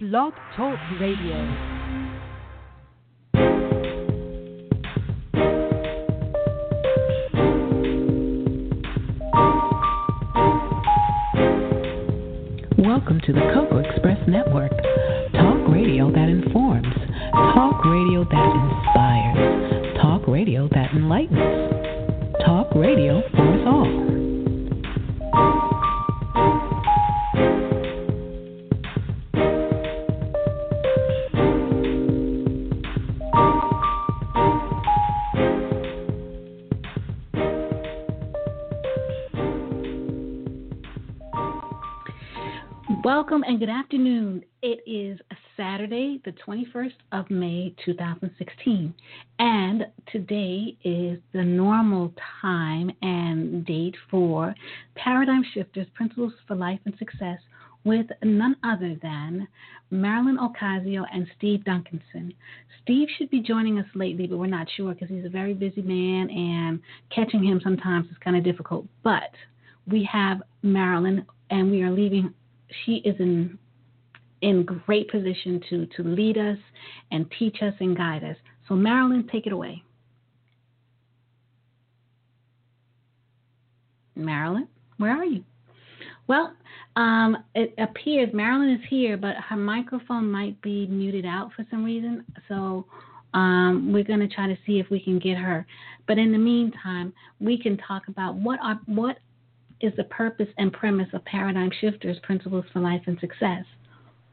Blog Talk Radio. Welcome to the Cocoa Express Network. Talk radio that informs. Talk radio that inspires. Talk radio that enlightens. 2016. And today is the normal time and date for Paradigm Shifters Principles for Life and Success with none other than Marilyn Ocasio and Steve Duncanson. Steve should be joining us lately, but we're not sure because he's a very busy man and catching him sometimes is kind of difficult. But we have Marilyn, and we are leaving. She is in in great position to to lead us and teach us and guide us. So Marilyn, take it away. Marilyn, where are you? Well, um, it appears Marilyn is here, but her microphone might be muted out for some reason. So um, we're going to try to see if we can get her. But in the meantime, we can talk about what are what is the purpose and premise of Paradigm Shifters Principles for Life and Success?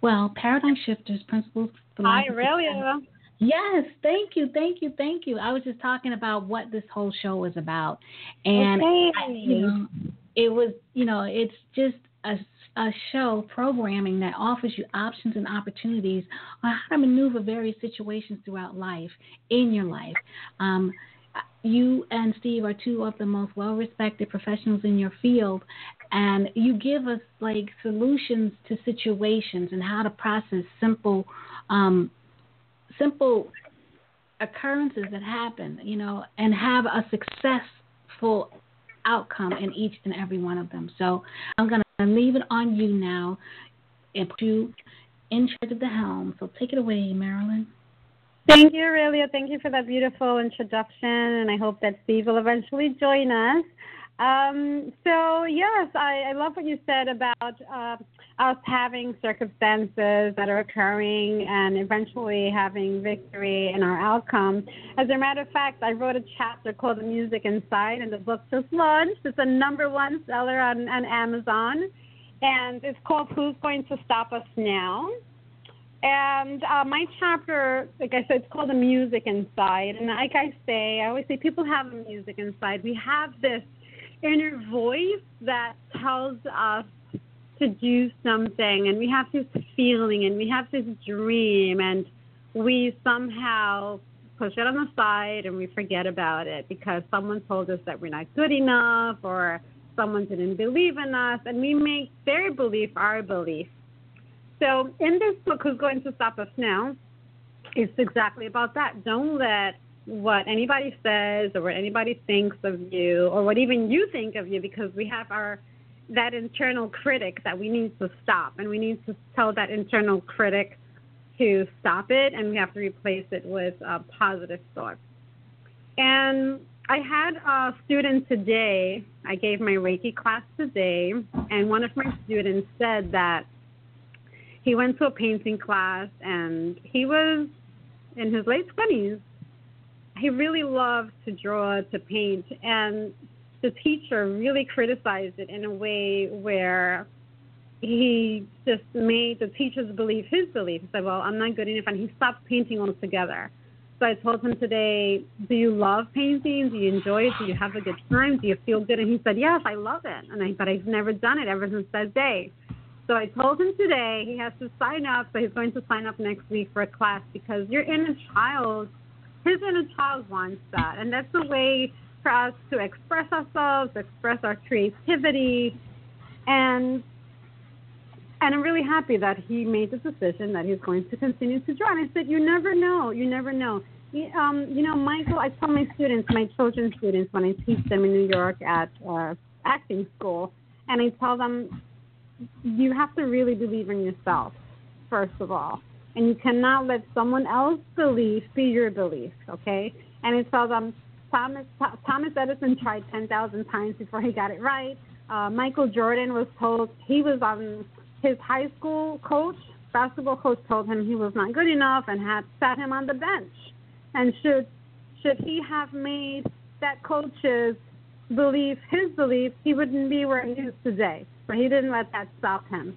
Well, Paradigm Shifters Principles. Hi, Aurelia. Yes, thank you, thank you, thank you. I was just talking about what this whole show is about, and okay. I, you know, it was, you know, it's just a a show programming that offers you options and opportunities on how to maneuver various situations throughout life in your life. Um, you and Steve are two of the most well respected professionals in your field and you give us like solutions to situations and how to process simple um, simple occurrences that happen, you know, and have a successful outcome in each and every one of them. So I'm going to leave it on you now and put you in charge of the helm. So take it away, Marilyn. Thank you, Aurelia. Thank you for that beautiful introduction, and I hope that Steve will eventually join us. Um, so, yes, I, I, love what you said about uh, us having circumstances that are occurring and eventually having victory in our outcome. As a matter of fact, I wrote a chapter called The Music Inside, and the book just launched. It's a number one seller on, on Amazon, and it's called Who's Going to Stop Us Now? And uh, my chapter, like I said, it's called the music inside. And like I say, I always say people have a music inside. We have this inner voice that tells us to do something, and we have this feeling, and we have this dream, and we somehow push it on the side and we forget about it because someone told us that we're not good enough or someone didn't believe in us, and we make their belief our belief. So in this book, Who's Going to Stop Us Now, it's exactly about that. Don't let what anybody says or what anybody thinks of you or what even you think of you because we have our that internal critic that we need to stop and we need to tell that internal critic to stop it and we have to replace it with a positive thought. And I had a student today, I gave my Reiki class today, and one of my students said that he went to a painting class and he was in his late 20s. He really loved to draw, to paint, and the teacher really criticized it in a way where he just made the teachers believe his belief. He said, Well, I'm not good enough, and he stopped painting altogether. So I told him today, Do you love painting? Do you enjoy it? Do you have a good time? Do you feel good? And he said, Yes, I love it. And I, but I've never done it ever since that day. So I told him today he has to sign up. So he's going to sign up next week for a class because your inner child, his inner child wants that, and that's the way for us to express ourselves, express our creativity, and and I'm really happy that he made the decision that he's going to continue to draw. And I said, you never know, you never know. Um, you know, Michael, I tell my students, my children's students, when I teach them in New York at uh, acting school, and I tell them you have to really believe in yourself. first of all. And you cannot let someone else's belief be your belief, okay? And it tells them Thomas Thomas Edison tried 10,000 times before he got it right. Uh, Michael Jordan was told he was on his high school coach, basketball coach told him he was not good enough and had sat him on the bench. And should should he have made that coach's belief his belief, he wouldn't be where he is today. But he didn't let that stop him.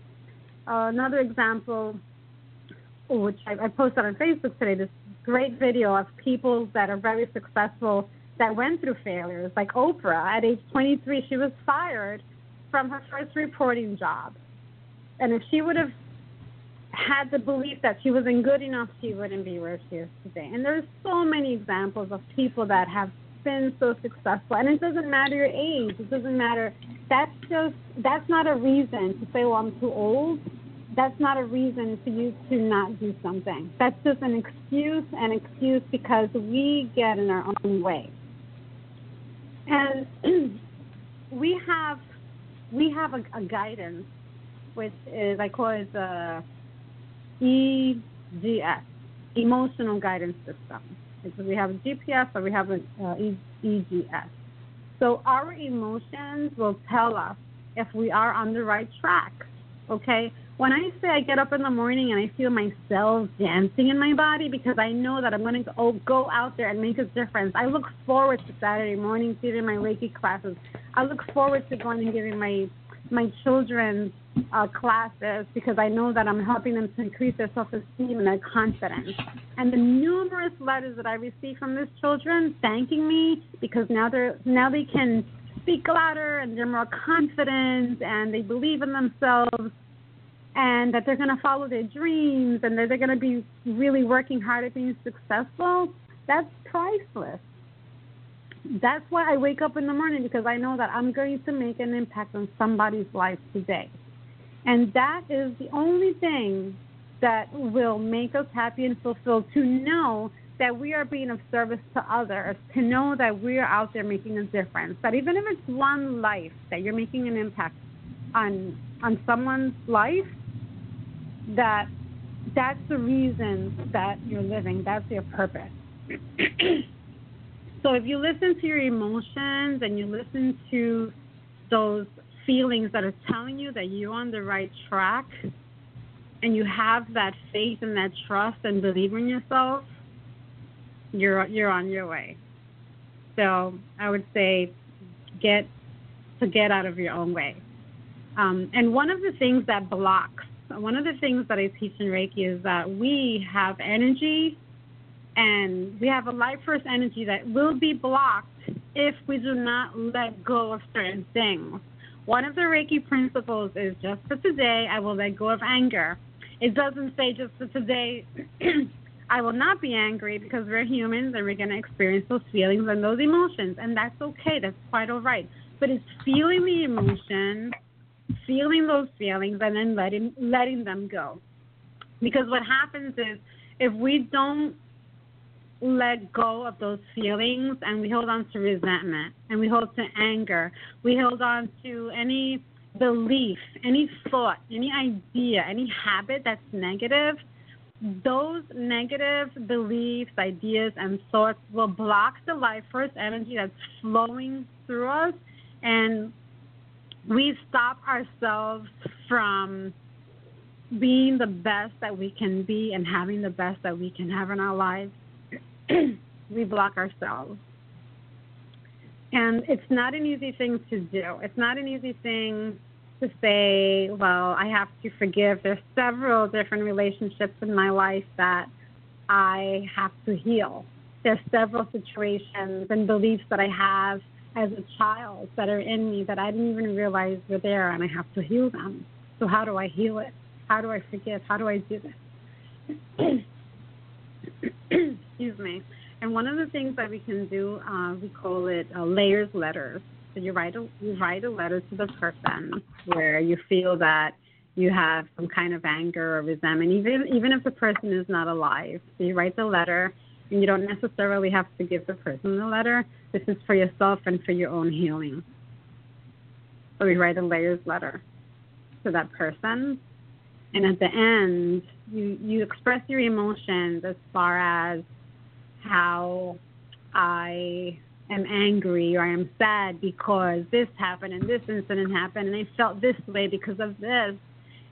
Uh, another example, which I, I posted on Facebook today, this great video of people that are very successful that went through failures, like Oprah. At age 23, she was fired from her first reporting job. And if she would have had the belief that she wasn't good enough, she wouldn't be where she is today. And there's so many examples of people that have been so successful. And it doesn't matter your age. It doesn't matter. That's just that's not a reason to say, well, I'm too old. That's not a reason for you to not do something. That's just an excuse, an excuse because we get in our own way. And we have we have a, a, guidance, which is I call it the EGS, emotional guidance system. So we have a GPS or we have an uh, EGS. So our emotions will tell us if we are on the right track. Okay, when I say I get up in the morning and I feel my cells dancing in my body because I know that I'm going to go, go out there and make a difference. I look forward to Saturday morning giving my Reiki classes. I look forward to going and giving my my children uh, classes because I know that I'm helping them to increase their self-esteem and their confidence. And the numerous letters that I receive from these children thanking me because now they're now they can speak louder and they're more confident and they believe in themselves and that they're going to follow their dreams and that they're going to be really working hard at being successful, that's priceless. That's why I wake up in the morning because I know that I'm going to make an impact on somebody's life today. And that is the only thing that will make us happy and fulfilled to know that we are being of service to others, to know that we are out there making a difference. That even if it's one life that you're making an impact on on someone's life, that that's the reason that you're living. That's your purpose. so if you listen to your emotions and you listen to those feelings that are telling you that you're on the right track and you have that faith and that trust and believe in yourself, you're you're on your way. So I would say get to get out of your own way. Um, and one of the things that blocks one of the things that I teach in Reiki is that we have energy and we have a life force energy that will be blocked if we do not let go of certain things. One of the Reiki principles is just for today, I will let go of anger. It doesn't say just for today, I will not be angry because we're humans and we're going to experience those feelings and those emotions. And that's okay. That's quite all right. But it's feeling the emotion feeling those feelings and then letting letting them go. Because what happens is if we don't let go of those feelings and we hold on to resentment and we hold to anger, we hold on to any belief, any thought, any idea, any habit that's negative, those negative beliefs, ideas, and thoughts will block the life force energy that's flowing through us and we stop ourselves from being the best that we can be and having the best that we can have in our lives. we block ourselves. And it's not an easy thing to do. It's not an easy thing to say, well, I have to forgive. There's several different relationships in my life that I have to heal. There's several situations and beliefs that I have as a child that are in me that I didn't even realize were there, and I have to heal them. So, how do I heal it? How do I forgive? How do I do this? Excuse me. And one of the things that we can do, uh, we call it uh, layers letters. So you write a you write a letter to the person where you feel that you have some kind of anger or resentment, even even if the person is not alive. So you write the letter, and you don't necessarily have to give the person the letter. This is for yourself and for your own healing. So we write a layers letter to that person. and at the end, you you express your emotions as far as how I am angry or I am sad because this happened and this incident happened and I felt this way because of this.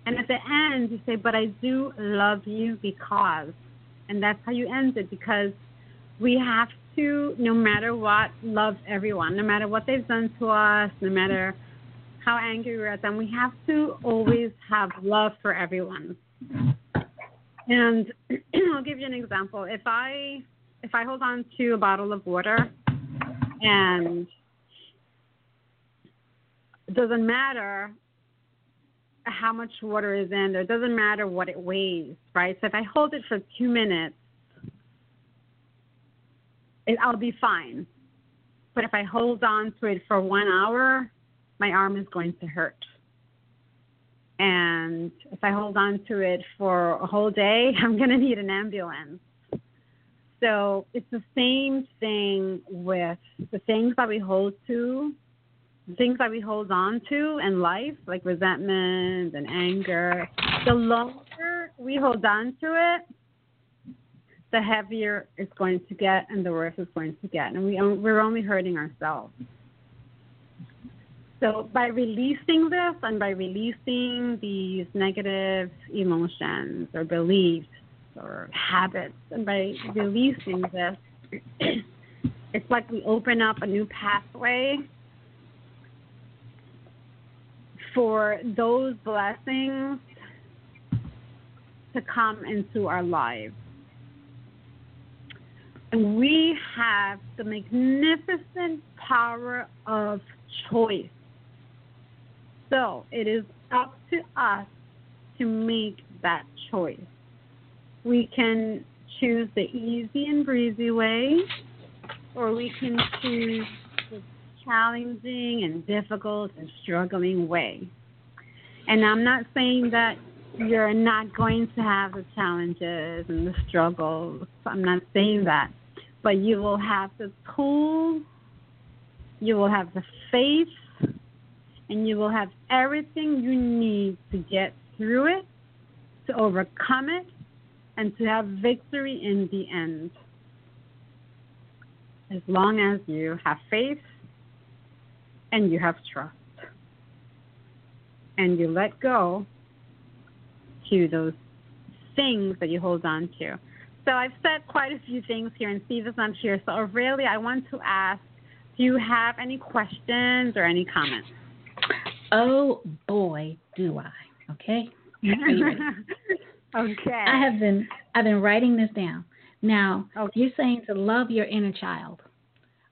And at the end, you say, But I do love you because. And that's how you end it because we have to, no matter what, love everyone, no matter what they've done to us, no matter how angry we're at them, we have to always have love for everyone. And I'll give you an example. If I if I hold on to a bottle of water and it doesn't matter how much water is in there, it doesn't matter what it weighs, right? So if I hold it for two minutes, it, I'll be fine. But if I hold on to it for one hour, my arm is going to hurt. And if I hold on to it for a whole day, I'm going to need an ambulance. So it's the same thing with the things that we hold to, things that we hold on to in life, like resentment and anger. The longer we hold on to it, the heavier it's going to get and the worse it's going to get. And we, we're only hurting ourselves. So by releasing this and by releasing these negative emotions or beliefs or habits, and by releasing this, it's like we open up a new pathway for those blessings to come into our lives. And we have the magnificent power of choice so it is up to us to make that choice. We can choose the easy and breezy way, or we can choose challenging and difficult and struggling way. And I'm not saying that you're not going to have the challenges and the struggles. I'm not saying that. But you will have the tools, you will have the faith, and you will have everything you need to get through it, to overcome it, and to have victory in the end. As long as you have faith and you have trust, and you let go to those things that you hold on to. So I've said quite a few things here, and Steve is not here. So really, I want to ask, do you have any questions or any comments? Oh boy, do I. Okay. okay. I have been I've been writing this down. Now, okay. you're saying to love your inner child.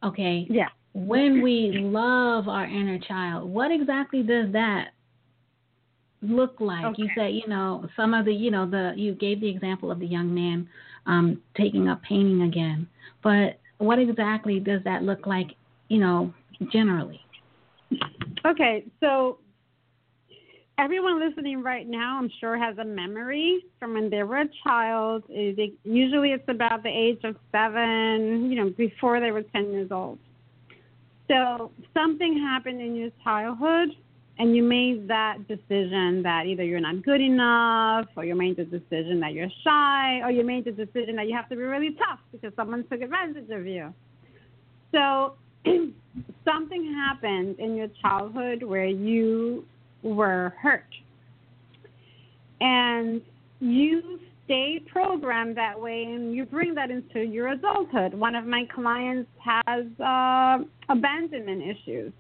Okay. Yeah. When we love our inner child, what exactly does that look like? Okay. You said, you know, some of the, you know, the you gave the example of the young man um, taking up painting again, but what exactly does that look like, you know, generally? Okay, so everyone listening right now, I'm sure, has a memory from when they were a child. usually, it's about the age of seven, you know, before they were 10 years old. So something happened in your childhood, and you made that decision that either you're not good enough, or you made the decision that you're shy, or you made the decision that you have to be really tough because someone took advantage of you. So something happened in your childhood where you were hurt and you stay programmed that way and you bring that into your adulthood. One of my clients has uh, abandonment issues.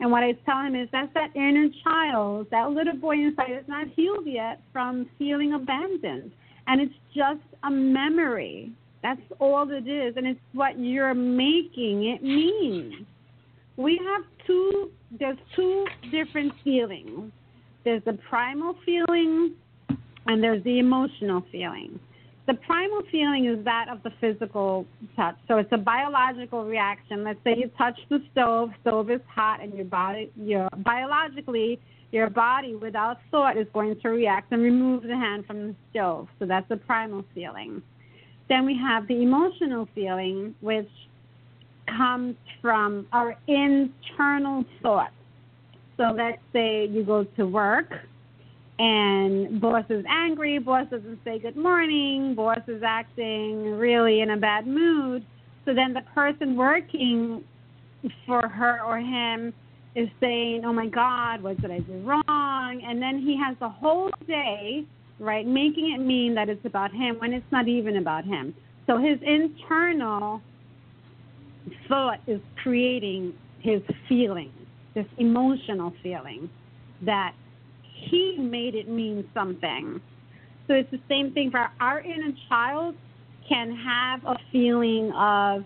And what I tell him is that's that inner child, that little boy inside is not healed yet from feeling abandoned. And it's just a memory. That's all it is. And it's what you're making it mean we have two there's two different feelings there's the primal feeling and there's the emotional feeling. The primal feeling is that of the physical touch. So it's a biological reaction. Let's say you touch the stove stove is hot and your body your biologically your body without thought is going to react and remove the hand from the stove. So that's the primal feeling. Then we have the emotional feeling which comes from our internal thoughts. So let's say you go to work and boss is angry, boss doesn't say good morning, boss is acting really in a bad mood. So then the person working for her or him is saying, "Oh my God, what did I do wrong?" And then he has the whole day, right, making it mean that it's about him when it's not even about him. So his internal thought is creating his feeling, this emotional feeling that he made it mean something. So it's the same thing for our inner child can have a feeling of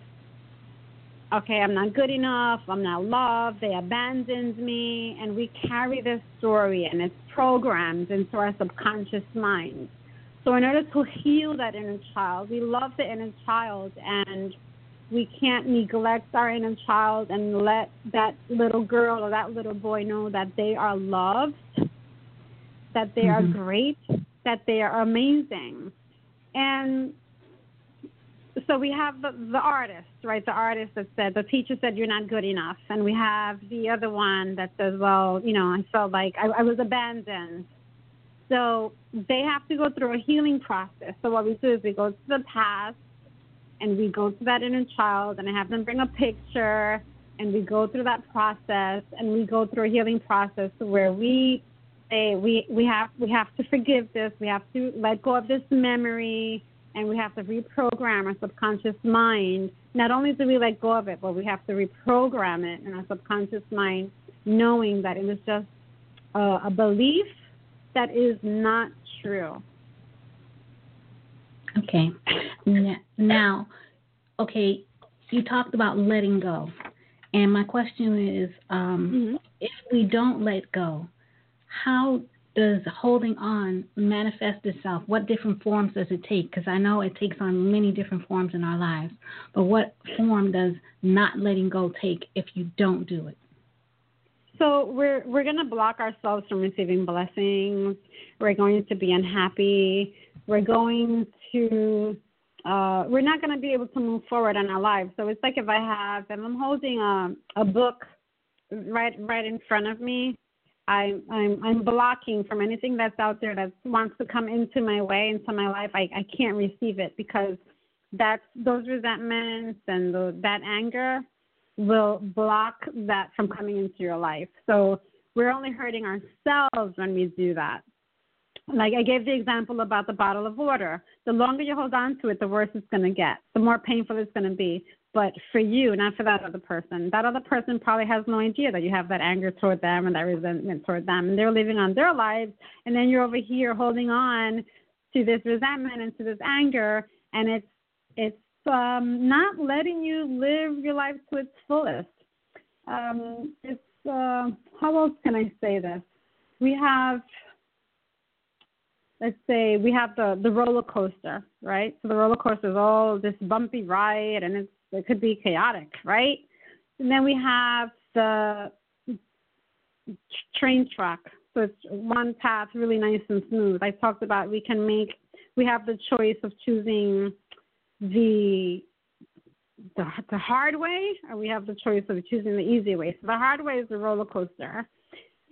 okay, I'm not good enough, I'm not loved, they abandoned me, and we carry this story and it's programmed into our subconscious mind. So, in order to heal that inner child, we love the inner child and we can't neglect our inner child and let that little girl or that little boy know that they are loved, that they mm-hmm. are great, that they are amazing. And so we have the, the artist, right? The artist that said, the teacher said, you're not good enough. And we have the other one that says, well, you know, I felt like I, I was abandoned. So they have to go through a healing process. So what we do is we go to the past and we go to that inner child and I have them bring a picture and we go through that process and we go through a healing process where we say we, we have we have to forgive this, we have to let go of this memory and we have to reprogram our subconscious mind. Not only do we let go of it, but we have to reprogram it in our subconscious mind, knowing that it was just a, a belief that is not true. Okay. Now, okay, you talked about letting go. And my question is um, mm-hmm. if we don't let go, how does holding on manifest itself? What different forms does it take? Because I know it takes on many different forms in our lives. But what form does not letting go take if you don't do it? So we're we're going to block ourselves from receiving blessings. We're going to be unhappy. We're going to uh, we're not going to be able to move forward in our lives. So it's like if I have if I'm holding a a book right right in front of me I'm I'm I'm blocking from anything that's out there that wants to come into my way into my life. I I can't receive it because that's those resentments and the, that anger will block that from coming into your life. So we're only hurting ourselves when we do that. Like I gave the example about the bottle of water. The longer you hold on to it, the worse it's going to get. The more painful it's going to be but for you, not for that other person. That other person probably has no idea that you have that anger toward them and that resentment toward them, and they're living on their lives, and then you're over here holding on to this resentment and to this anger, and it's it's um, not letting you live your life to its fullest. Um, it's uh, how else can I say this? We have let's say we have the the roller coaster, right? So the roller coaster is all this bumpy ride, and it's it could be chaotic, right? And then we have the train track. So it's one path, really nice and smooth. I talked about we can make, we have the choice of choosing the the, the hard way, or we have the choice of choosing the easy way. So the hard way is the roller coaster,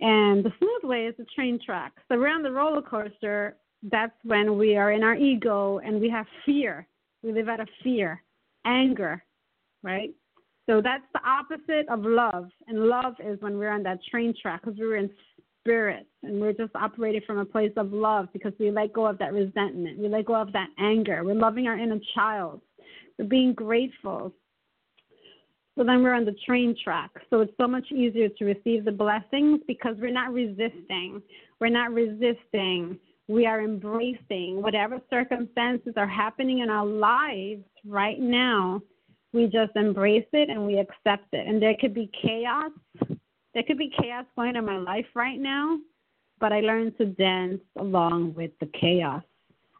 and the smooth way is the train track. So we're on the roller coaster. That's when we are in our ego and we have fear. We live out of fear, anger, right? So that's the opposite of love. And love is when we're on that train track because we're in spirit and we're just operating from a place of love because we let go of that resentment. We let go of that anger. We're loving our inner child. We're being grateful. So then we're on the train track. So it's so much easier to receive the blessings because we're not resisting. We're not resisting. We are embracing whatever circumstances are happening in our lives right now we just embrace it and we accept it. And there could be chaos. There could be chaos going in my life right now, but I learned to dance along with the chaos.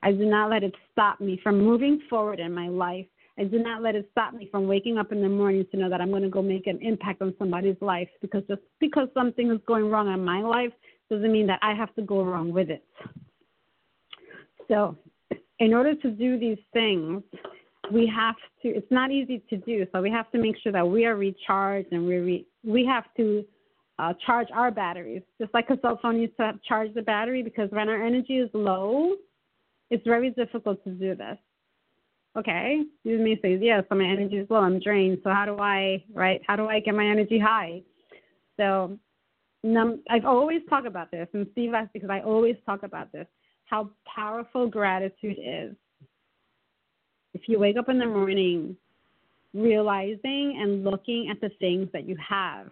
I do not let it stop me from moving forward in my life. I do not let it stop me from waking up in the morning to know that I'm going to go make an impact on somebody's life because just because something is going wrong in my life doesn't mean that I have to go wrong with it. So, in order to do these things, we have to it's not easy to do so we have to make sure that we are recharged and we re, we have to uh, charge our batteries, just like a cell phone needs to charge the battery because when our energy is low, it's very difficult to do this. Okay, you may say, yes, my energy is low, I'm drained. So how do I, right? How do I get my energy high? So num- I've always talked about this, and Steve asked because I always talk about this, how powerful gratitude is. If you wake up in the morning realizing and looking at the things that you have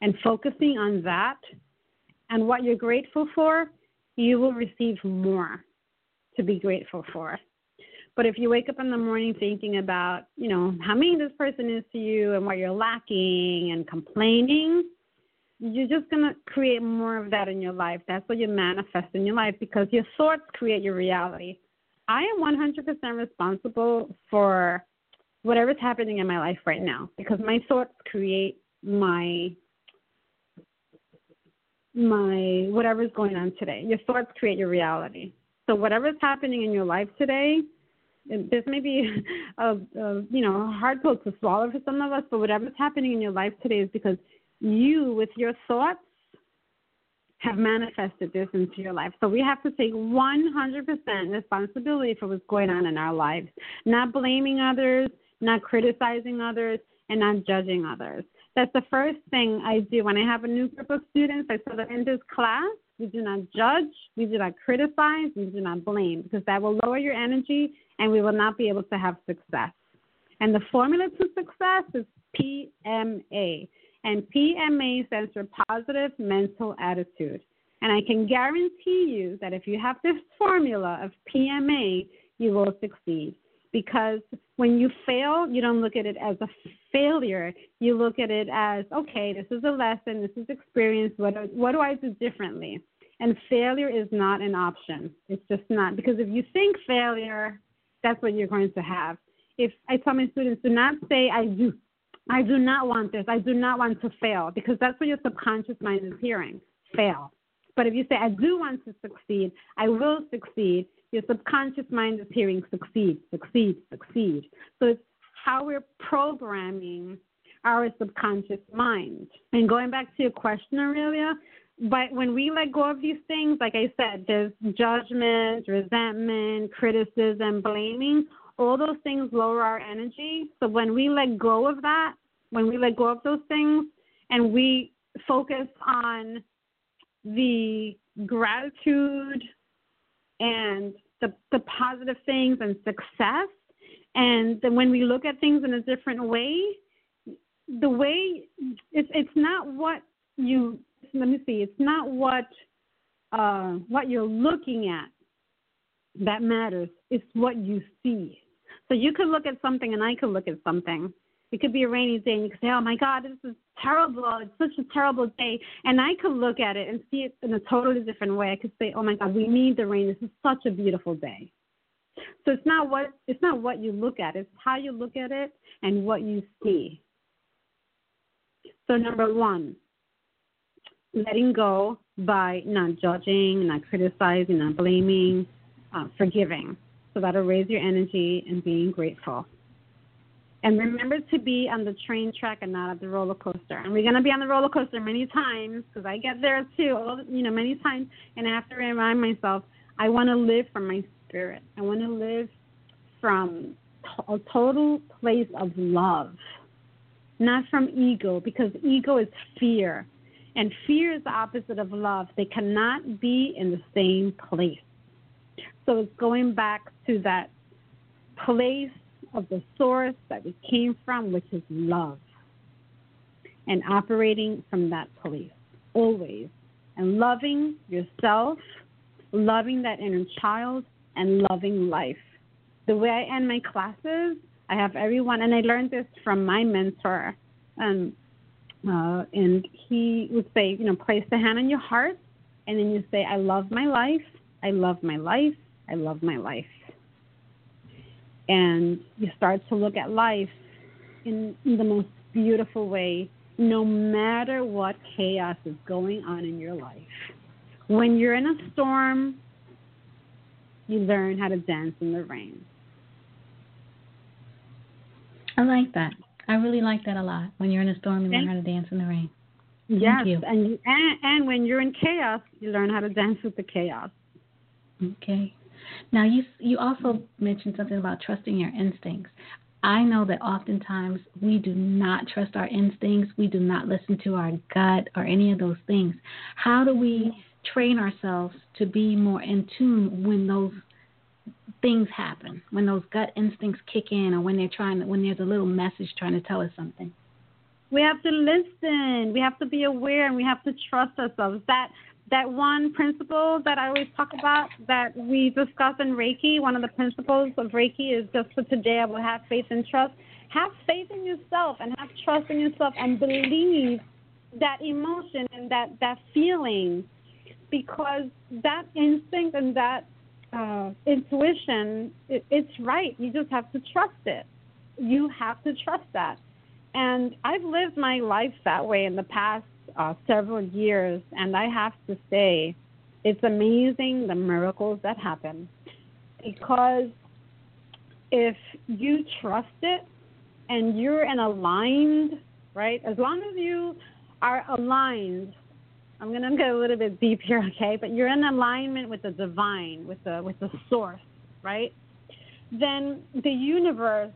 and focusing on that and what you're grateful for, you will receive more to be grateful for. But if you wake up in the morning thinking about, you know, how mean this person is to you and what you're lacking and complaining, you're just going to create more of that in your life. That's what you manifest in your life because your thoughts create your reality. I am 100% responsible for whatever's happening in my life right now because my thoughts create my my whatever's going on today. Your thoughts create your reality. So whatever's happening in your life today, this may be a, a you know a hard pill to swallow for some of us, but whatever's happening in your life today is because you, with your thoughts, have manifested this into your life. So we have to take 100% responsibility for what's going on in our lives, not blaming others, not criticizing others, and not judging others. That's the first thing I do when I have a new group of students. I say that in this class, we do not judge, we do not criticize, we do not blame, because that will lower your energy and we will not be able to have success. And the formula to success is PMA. And PMA stands for positive mental attitude. And I can guarantee you that if you have this formula of PMA, you will succeed. Because when you fail, you don't look at it as a failure. You look at it as, okay, this is a lesson, this is experience. What, what do I do differently? And failure is not an option. It's just not. Because if you think failure, that's what you're going to have. If I tell my students, do not say, I do, I do not want this. I do not want to fail because that's what your subconscious mind is hearing fail. But if you say, I do want to succeed, I will succeed, your subconscious mind is hearing succeed, succeed, succeed. So it's how we're programming our subconscious mind. And going back to your question, Aurelia, but when we let go of these things, like I said, there's judgment, resentment, criticism, blaming. All those things lower our energy. So when we let go of that, when we let go of those things, and we focus on the gratitude and the, the positive things and success, and then when we look at things in a different way, the way it's it's not what you let me see. It's not what uh, what you're looking at that matters. It's what you see. So you could look at something, and I could look at something. It could be a rainy day, and you could say, "Oh my God, this is terrible. It's such a terrible day." And I could look at it and see it in a totally different way. I could say, "Oh my God, we need the rain. This is such a beautiful day." So it's not what it's not what you look at. It's how you look at it and what you see. So number one, letting go by not judging, not criticizing, not blaming, uh, forgiving. So that'll raise your energy and being grateful. And remember to be on the train track and not at the roller coaster. And we're going to be on the roller coaster many times because I get there too, you know, many times. And I have to remind myself, I want to live from my spirit. I want to live from a total place of love, not from ego, because ego is fear. And fear is the opposite of love. They cannot be in the same place. So it's going back to that place of the source that we came from, which is love, and operating from that place always, and loving yourself, loving that inner child, and loving life. The way I end my classes, I have everyone, and I learned this from my mentor, um, uh, and he would say, you know, place the hand on your heart, and then you say, I love my life, I love my life, I love my life. And you start to look at life in, in the most beautiful way, no matter what chaos is going on in your life. When you're in a storm, you learn how to dance in the rain. I like that. I really like that a lot. When you're in a storm, you learn how to dance in the rain. Yes, you. and and and when you're in chaos, you learn how to dance with the chaos. Okay. Now you you also mentioned something about trusting your instincts. I know that oftentimes we do not trust our instincts. We do not listen to our gut or any of those things. How do we train ourselves to be more in tune when those things happen, when those gut instincts kick in, or when they're trying, when there's a little message trying to tell us something? We have to listen. We have to be aware, and we have to trust ourselves. That that one principle that I always talk about that we discuss in Reiki, one of the principles of Reiki is just for today I will have faith and trust. Have faith in yourself and have trust in yourself and believe that emotion and that, that feeling because that instinct and that uh, intuition, it, it's right. You just have to trust it. You have to trust that. And I've lived my life that way in the past uh, several years, and I have to say, it's amazing the miracles that happen because if you trust it and you're in aligned, right? As long as you are aligned, I'm going to go a little bit deep here, okay? But you're in alignment with the divine, with the with the source, right? Then the universe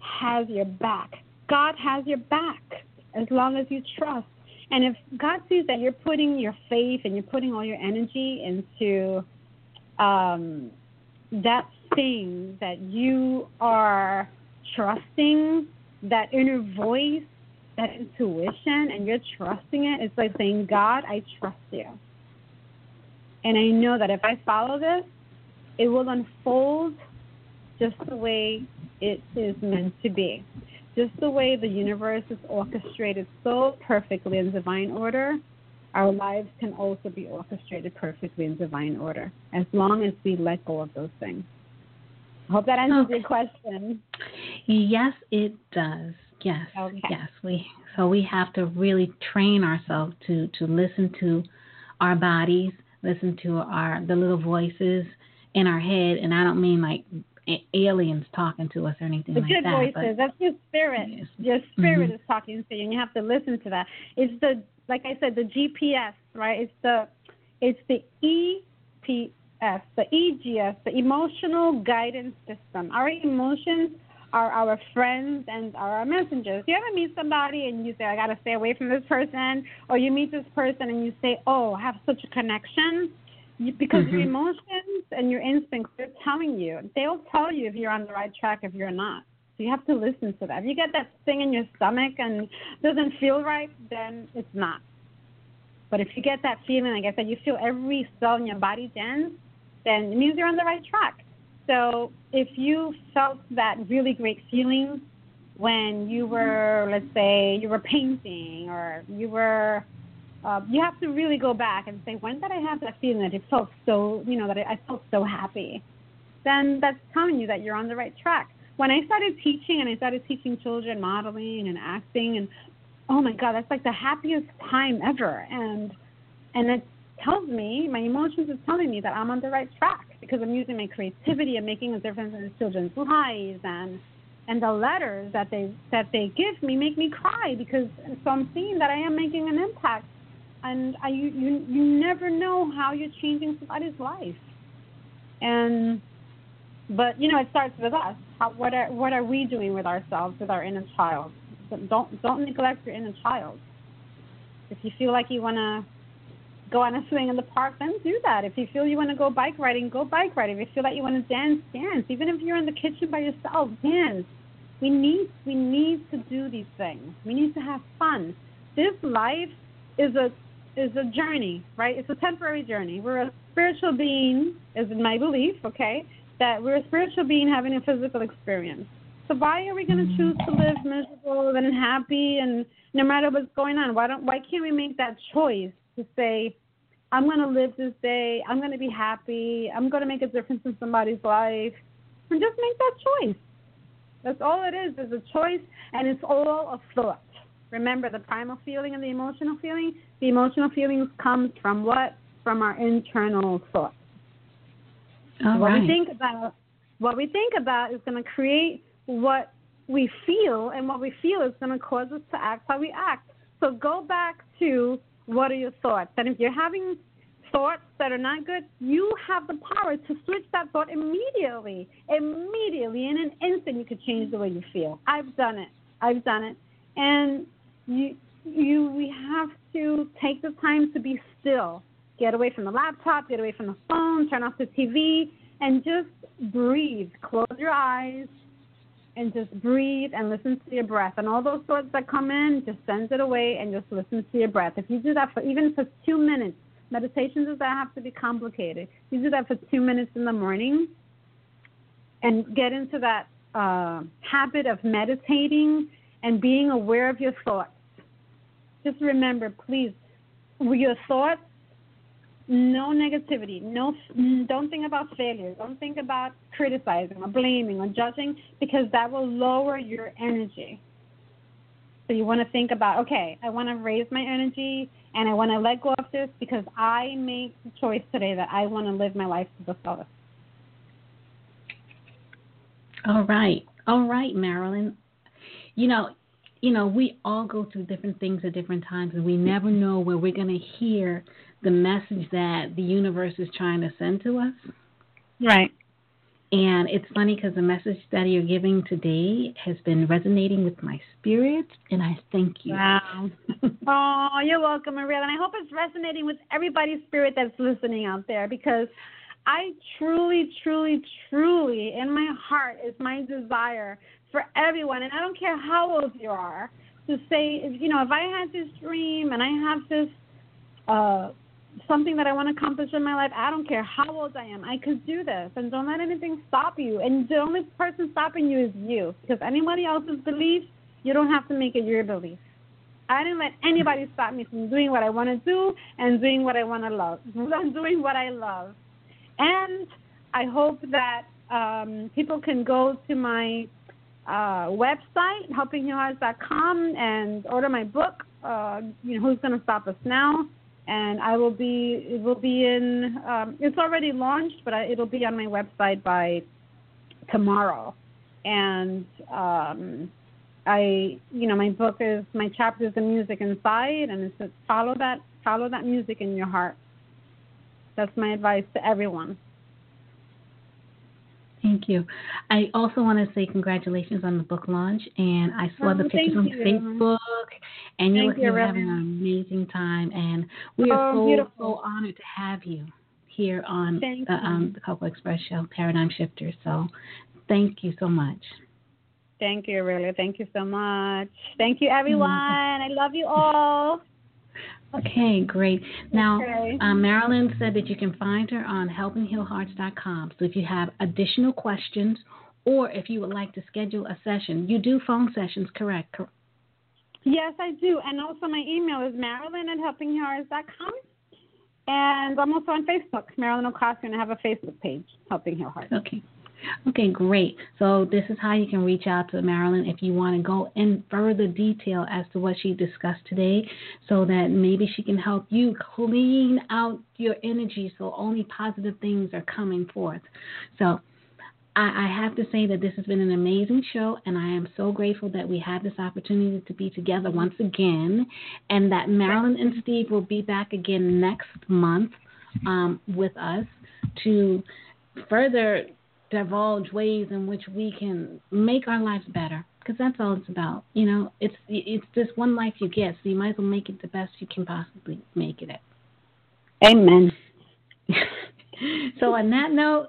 has your back. God has your back as long as you trust. And if God sees that you're putting your faith and you're putting all your energy into um, that thing that you are trusting, that inner voice, that intuition, and you're trusting it, it's like saying, God, I trust you. And I know that if I follow this, it will unfold just the way it is meant to be just the way the universe is orchestrated so perfectly in divine order, our lives can also be orchestrated perfectly in divine order, as long as we let go of those things. I hope that answers okay. your question. Yes, it does. Yes, okay. yes. We so we have to really train ourselves to to listen to our bodies, listen to our the little voices in our head, and I don't mean like aliens talking to us or anything the like good that. voices. That's your spirit. Yes. Your spirit mm-hmm. is talking to you, and you have to listen to that. It's the like I said, the GPS, right? It's the it's the EPS, the EGS, the emotional guidance system. Our emotions are our friends and are our messengers. You ever meet somebody and you say, I got to stay away from this person? Or you meet this person and you say, Oh, I have such a connection you, because mm-hmm. your emotions and your instincts they're telling you. They'll tell you if you're on the right track if you're not. So you have to listen to that. If you get that thing in your stomach and doesn't feel right, then it's not. But if you get that feeling, like I said, you feel every cell in your body dance, then it means you're on the right track. So if you felt that really great feeling when you were, let's say, you were painting or you were uh, you have to really go back and say, when did I have that feeling that it felt so, you know, that I felt so happy? Then that's telling you that you're on the right track. When I started teaching and I started teaching children modeling and acting, and oh my God, that's like the happiest time ever. And and it tells me, my emotions is telling me that I'm on the right track because I'm using my creativity and making a difference in children's lives and and the letters that they that they give me make me cry because so I'm seeing that I am making an impact and I, you, you you never know how you're changing somebody's life. And but you know, it starts with us. How, what are what are we doing with ourselves, with our inner child? Don't don't neglect your inner child. If you feel like you want to go on a swing in the park, then do that. If you feel you want to go bike riding, go bike riding. If you feel like you want to dance, dance. Even if you're in the kitchen by yourself, dance. We need we need to do these things. We need to have fun. This life is a is a journey, right? It's a temporary journey. We're a spiritual being, is my belief, okay, that we're a spiritual being having a physical experience. So why are we going to choose to live miserable and unhappy and no matter what's going on? Why don't why can't we make that choice to say, I'm going to live this day. I'm going to be happy. I'm going to make a difference in somebody's life, and just make that choice. That's all it is. It's a choice, and it's all a thought. Remember the primal feeling and the emotional feeling? The emotional feelings comes from what? From our internal thoughts. All what right. we think about what we think about is going to create what we feel and what we feel is going to cause us to act how we act. So go back to what are your thoughts? And if you're having thoughts that are not good, you have the power to switch that thought immediately. Immediately, in an instant, you could change the way you feel. I've done it. I've done it. And you, you, we have to take the time to be still. Get away from the laptop, get away from the phone, turn off the TV, and just breathe. Close your eyes and just breathe and listen to your breath. And all those thoughts that come in, just send it away and just listen to your breath. If you do that for even for two minutes, meditations does not have to be complicated. You do that for two minutes in the morning and get into that uh, habit of meditating and being aware of your thoughts. Just remember, please, your thoughts no negativity. No, don't think about failure. Don't think about criticizing or blaming or judging because that will lower your energy. So you want to think about, okay, I want to raise my energy and I want to let go of this because I make the choice today that I want to live my life to the fullest. All right, all right, Marilyn. You know, you know, we all go through different things at different times, and we never know where we're going to hear the message that the universe is trying to send to us. Right. And it's funny because the message that you're giving today has been resonating with my spirit, and I thank you. Wow. oh, you're welcome, Maria. And I hope it's resonating with everybody's spirit that's listening out there because I truly, truly, truly, in my heart, is my desire for everyone, and I don't care how old you are, to say, you know, if I had this dream and I have this uh, something that I want to accomplish in my life, I don't care how old I am, I could do this. And don't let anything stop you. And the only person stopping you is you. Because anybody else's belief, you don't have to make it your belief. I didn't let anybody stop me from doing what I want to do and doing what I want to love. I'm doing what I love. And I hope that um, people can go to my uh, website, helpinghealhearts.com, and order my book, uh, you know, Who's Going to Stop Us Now? and I will be it will be in um, it's already launched, but I, it'll be on my website by tomorrow. And um, I you know my book is my chapter is the music inside, and it says follow that follow that music in your heart. That's my advice to everyone. Thank you. I also want to say congratulations on the book launch, and I saw oh, the pictures on you. Facebook, and you you're having an amazing time, and we are oh, so beautiful. so honored to have you here on thank the, um, the Coco Express Show, Paradigm Shifter. So, thank you so much. Thank you, really. Thank you so much. Thank you, everyone. I love you all. Okay, great. Now, Okay. um, Marilyn said that you can find her on helpinghealhearts.com. So if you have additional questions or if you would like to schedule a session, you do phone sessions, correct? Yes, I do. And also, my email is marilyn at helpinghealhearts.com. And I'm also on Facebook, Marilyn Ocasio, and I have a Facebook page, Helping Heal Hearts. Okay. Okay, great. So this is how you can reach out to Marilyn if you want to go in further detail as to what she discussed today so that maybe she can help you clean out your energy so only positive things are coming forth. So I, I have to say that this has been an amazing show, and I am so grateful that we had this opportunity to be together once again, and that Marilyn and Steve will be back again next month um, with us to further divulge ways in which we can make our lives better because that's all it's about you know? It's it's just one life you get so you might as well make it the best you can possibly make it Amen. so on that note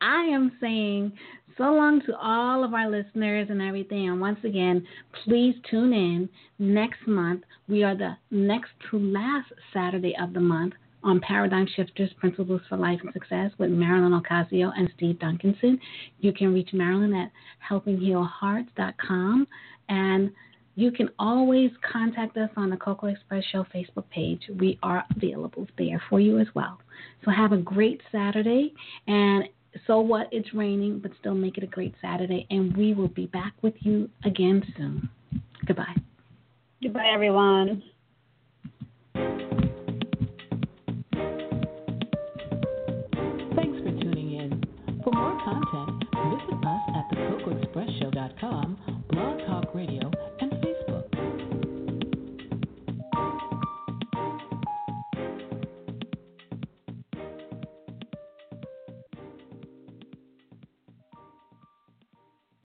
i am saying so long to all of our listeners and everything. And once again please tune in. Next month we are the next to last saturday of the month on Paradigm Shifters Principles for Life and Success with Marilyn Ocasio and Steve Duncanson. You can reach Marilyn at helpinghealhearts.com and you can always contact us on the Coco Express Show Facebook page. We are available there for you as well. So have a great Saturday and so what? It's raining, but still make it a great Saturday. And we will be back with you again soon. Goodbye. Goodbye, everyone.